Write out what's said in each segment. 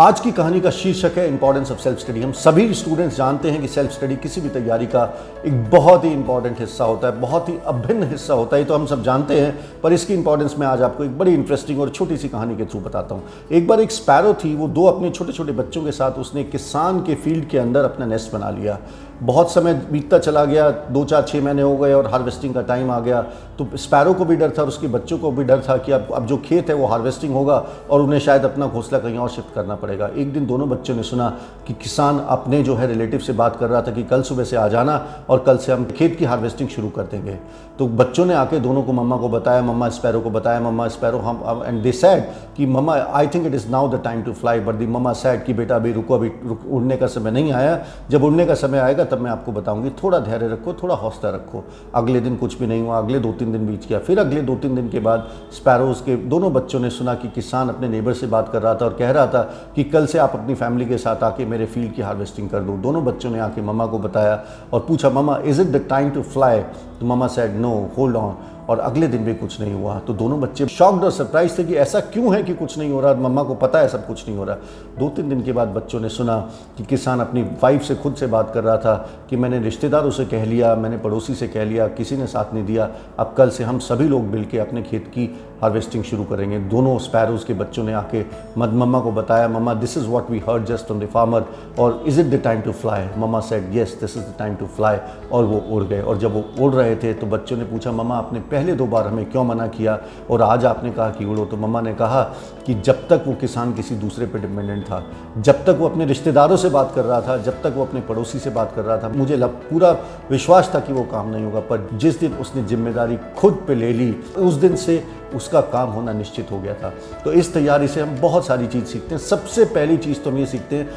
आज की कहानी का शीर्षक है इंपॉर्टेंस ऑफ़ सेल्फ स्टडी हम सभी स्टूडेंट्स जानते हैं कि सेल्फ स्टडी किसी भी तैयारी का एक बहुत ही इंपॉर्टेंट हिस्सा होता है, बहुत ही अभिन्न हिस्सा होता है। तो हम सब जानते हैं, पर इसकी इंपॉर्टेंस मैं आज आपको एक बड़ी इंटरेस्टिंग और छोटी सी कहानी के थ्रू बताता हूँ। एक बार एक स्पैरो थी, वो दो अपने छोटे छोटे बच्चों के साथ उसने किसान के फ़ील्ड के अंदर अपना नेस्ट बना लिया। बहुत समय बीतता चला गया, दो चार छः महीने हो गए और हार्वेस्टिंग का टाइम आ गया। तो स्पैरो को भी डर था और उसके बच्चों को भी डर था कि अब अब जो खेत है वो हार्वेस्टिंग होगा और उन्हें शायद अपना घोंसला कहीं और शिफ्ट करना पड़ेगा। एक दिन दोनों बच्चों ने सुना कि किसान अपने जो है रिलेटिव से बात कर रहा था कि कल सुबह से आ जाना और कल से हम खेत की हार्वेस्टिंग शुरू कर देंगे। तो बच्चों ने आके दोनों को मम्मा को बताया, मम्मा स्पैरो को बताया, mamma sparrow hmm and they said कि mamma I think it is now the time to fly but the mamma said कि बेटा अभी रुको, अभी उड़ने का समय नहीं आया। जब उड़ने का समय आएगा तब मैं आपको बताऊँगी, थोड़ा धैर्य रखो, थोड़ा हौसला रखो। अगले दिन कुछ भी नहीं हुआ, अगले दो तीन दिन बीच गया। फिर अगले दो तीन दिन के बाद स्पैरोज के दोनों बच्चों ने सुना कि किसान अपने नेबर से बात कर रहा था और कह रहा था कि कल से आप अपनी फैमिली के साथ आके मेरे फ़ील्ड की हार्वेस्टिंग कर दो। दोनों बच्चों ने आके मम्मा को बताया और पूछा, mamma is it the time to fly तो mamma said no hold on और अगले दिन भी कुछ नहीं हुआ। तो दोनों बच्चे शॉक्ड और सरप्राइज़ थे कि ऐसा क्यों है कि कुछ नहीं हो रहा मम्मा को पता है सब कुछ नहीं हो रहा। दो तीन दिन के बाद बच्चों ने सुना कि किसान अपनी वाइफ से खुद से बात कर रहा था कि मैंने रिश्तेदारों से कह लिया, मैंने पड़ोसी से कह लिया, किसी ने साथ नहीं दिया। अब कल से हम सभी लोग मिल अपने खेत की हार्वेस्टिंग शुरू करेंगे। दोनों स्पैरोज के बच्चों ने आके मद मम्मा को बताया mamma this is what we heard just on the farmer और is it the time to fly mamma said yes this is the time to fly और वो उड़ गए। और जब वो उड़ रहे थे तो बच्चों ने पूछा मम्मा आपने पहले दो बार हमें क्यों मना किया? और आज आपने कहा कि उड़ो। तो मम्मा ने कहा कि जब तक वो किसान किसी दूसरे पर डिपेंडेंट था जब तक वो अपने रिश्तेदारों से बात कर रहा था जब तक वो अपने पड़ोसी से बात कर रहा था मुझे लग, पूरा विश्वास था कि वो काम नहीं होगा। पर जिस दिन उसने ज़िम्मेदारी खुद पे ले ली उस दिन से उसका काम होना निश्चित हो गया था। तो इस तैयारी से हम बहुत सारी चीज़ सीखते हैं। सबसे पहली चीज़ तो हम ये सीखते हैं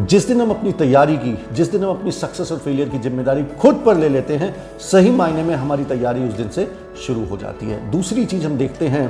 जिस दिन हम अपनी तैयारी की, जिस दिन हम अपनी सक्सेस और फेलियर की ज़िम्मेदारी खुद पर ले लेते हैं, सही मायने में हमारी तैयारी उस दिन से शुरू हो जाती है। दूसरी चीज़ हम देखते हैं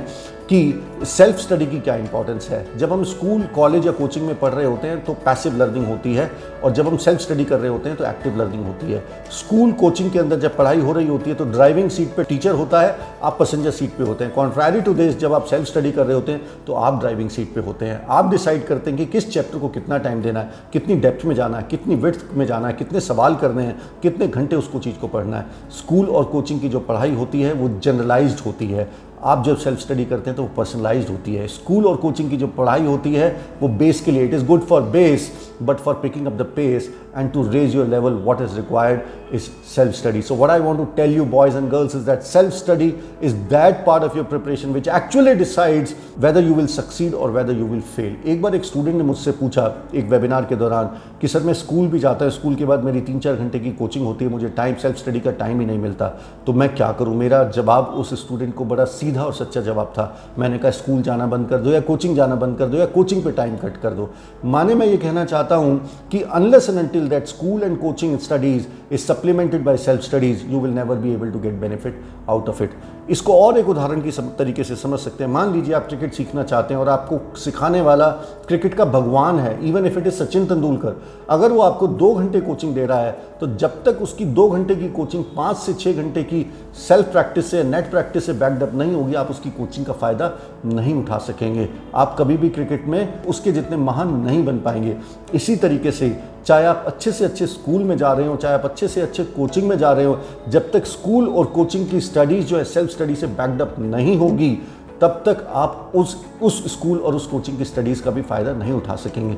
कि सेल्फ स्टडी की क्या इंपॉर्टेंस है। जब हम स्कूल कॉलेज या कोचिंग में पढ़ रहे होते हैं तो पैसिव लर्निंग होती है और जब हम सेल्फ स्टडी कर रहे होते हैं तो एक्टिव लर्निंग होती है। स्कूल कोचिंग के अंदर जब पढ़ाई हो रही होती है तो ड्राइविंग सीट पे टीचर होता है, आप पैसेंजर सीट पे होते हैं। कॉन्ट्रारी टू दिस जब आप सेल्फ स्टडी कर रहे होते हैं तो आप ड्राइविंग सीट पे होते हैं। आप डिसाइड करते हैं कि किस चैप्टर को कितना टाइम देना है, कितनी डेप्थ में जाना है, कितनी विथ में जाना है, कितने सवाल करने हैं, कितने घंटे उसको चीज़ को पढ़ना है। स्कूल और कोचिंग की जो पढ़ाई होती है, वो जनरलाइज्ड होती है आप जब सेल्फ स्टडी करते हैं तो वो पर्सनलाइज होती है। स्कूल और कोचिंग की जो पढ़ाई होती है, वो बेस के लिए it is good for base but for picking up the pace and to raise your level what is required is self study so what I want to tell you boys and girls is that self study is that part of your preparation which actually decide whether you will succeed और whether you will fail एक बार एक student ने मुझसे पूछा एक webinar के दौरान कि, सर, मैं स्कूल भी जाता हूँ स्कूल के बाद मेरी तीन चार घंटे की कोचिंग होती है, मुझे टाइम सेल्फ स्टडी का टाइम ही नहीं मिलता। तो मैं क्या करूँ? मेरा जवाब उस स्टूडेंट को बड़ा सीधा और सच्चा जवाब था। मैंने कहा, स्कूल जाना बंद कर दो या कोचिंग जाना बंद कर दो या कोचिंग पे टाइम कट कर दो। माने मैं ये कहना चाहता हूँ कि unless and until that school and coaching studies is supplemented by self studies you will never be able to get benefit out of it इसको और एक उदाहरण की तरीके से समझ सकते हैं। मान लीजिए आप क्रिकेट सीखना चाहते हैं और आपको सिखाने वाला क्रिकेट का भगवान है even if it is Sachin Tendulkar. अगर वो आपको दो घंटे कोचिंग दे रहा है तो जब तक उसकी दो घंटे की कोचिंग पाँच से छः घंटे की सेल्फ प्रैक्टिस से नेट प्रैक्टिस से बैकडअप नहीं होगी, आप उसकी कोचिंग का फ़ायदा नहीं उठा सकेंगे। आप कभी भी क्रिकेट में उसके जितने महान नहीं बन पाएँगे। इसी तरीके से चाहे आप अच्छे से अच्छे स्कूल में जा रहे हो, चाहे आप अच्छे से अच्छे कोचिंग में जा रहे हो, जब तक स्कूल और कोचिंग की स्टडीज़ जो है सेल्फ स्टडी से बैकडअप नहीं होगी, तब तक आप उस उस स्कूल और उस कोचिंग की स्टडीज़ का भी फ़ायदा नहीं उठा सकेंगे।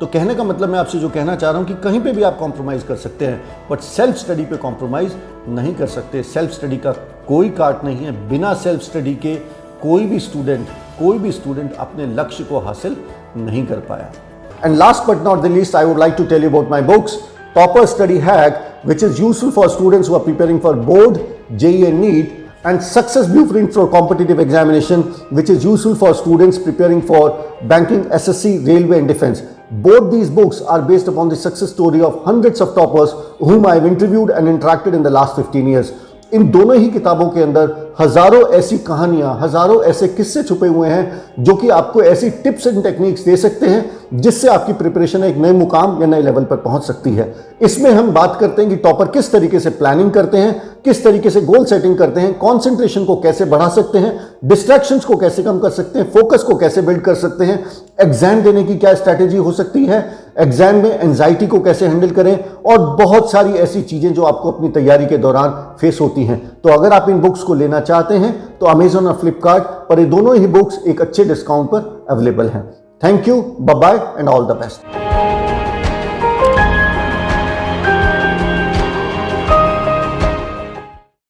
तो कहने का मतलब मैं आपसे जो कहना चाह रहा हूँ कि कहीं पे भी आप कॉम्प्रोमाइज़ कर सकते हैं बट सेल्फ स्टडी पे कॉम्प्रोमाइज़ नहीं कर सकते। सेल्फ स्टडी का कोई काट नहीं है। बिना सेल्फ स्टडी के कोई भी स्टूडेंट कोई भी स्टूडेंट अपने लक्ष्य को हासिल नहीं कर पाया। And last but not the least, I would like to tell you about my books, Topper Study Hack, which is useful for students who are preparing for board, JE and NEET, and Success Blueprint for competitive examination, which is useful for students preparing for banking, SSC, railway and defense. Both these books are based upon the success story of hundreds of toppers whom I have interviewed and interacted in the last 15 years. इन दोनों ही किताबों के अंदर हज़ारों ऐसी कहानियाँ, हज़ारों ऐसे किस्से छुपे हुए हैं जो कि आपको ऐसी टिप्स एंड टेक्निक्स दे सकते हैं जिससे आपकी प्रिपरेशन एक नए मुकाम या नए लेवल पर पहुँच सकती है। इसमें हम बात करते हैं कि टॉपर किस तरीके से प्लानिंग करते हैं, किस तरीके से गोल सेटिंग करते हैं, कॉन्सेंट्रेशन को कैसे बढ़ा सकते हैं, डिस्ट्रैक्शंस को कैसे कम कर सकते हैं, फोकस को कैसे बिल्ड कर सकते हैं, एग्ज़ाम देने की क्या स्ट्रैटेजी हो सकती है एग्ज़ाम में एंजाइटी को कैसे हैंडल करें और बहुत सारी ऐसी चीज़ें जो आपको अपनी तैयारी के दौरान फेस होती हैं। तो अगर आप इन बुक्स को लेना चाहते हैं तो अमेजोन और फ्लिपकार्ट पर ये दोनों ही बुक्स एक अच्छे डिस्काउंट पर अवेलेबल हैं। Thank you bye and all the best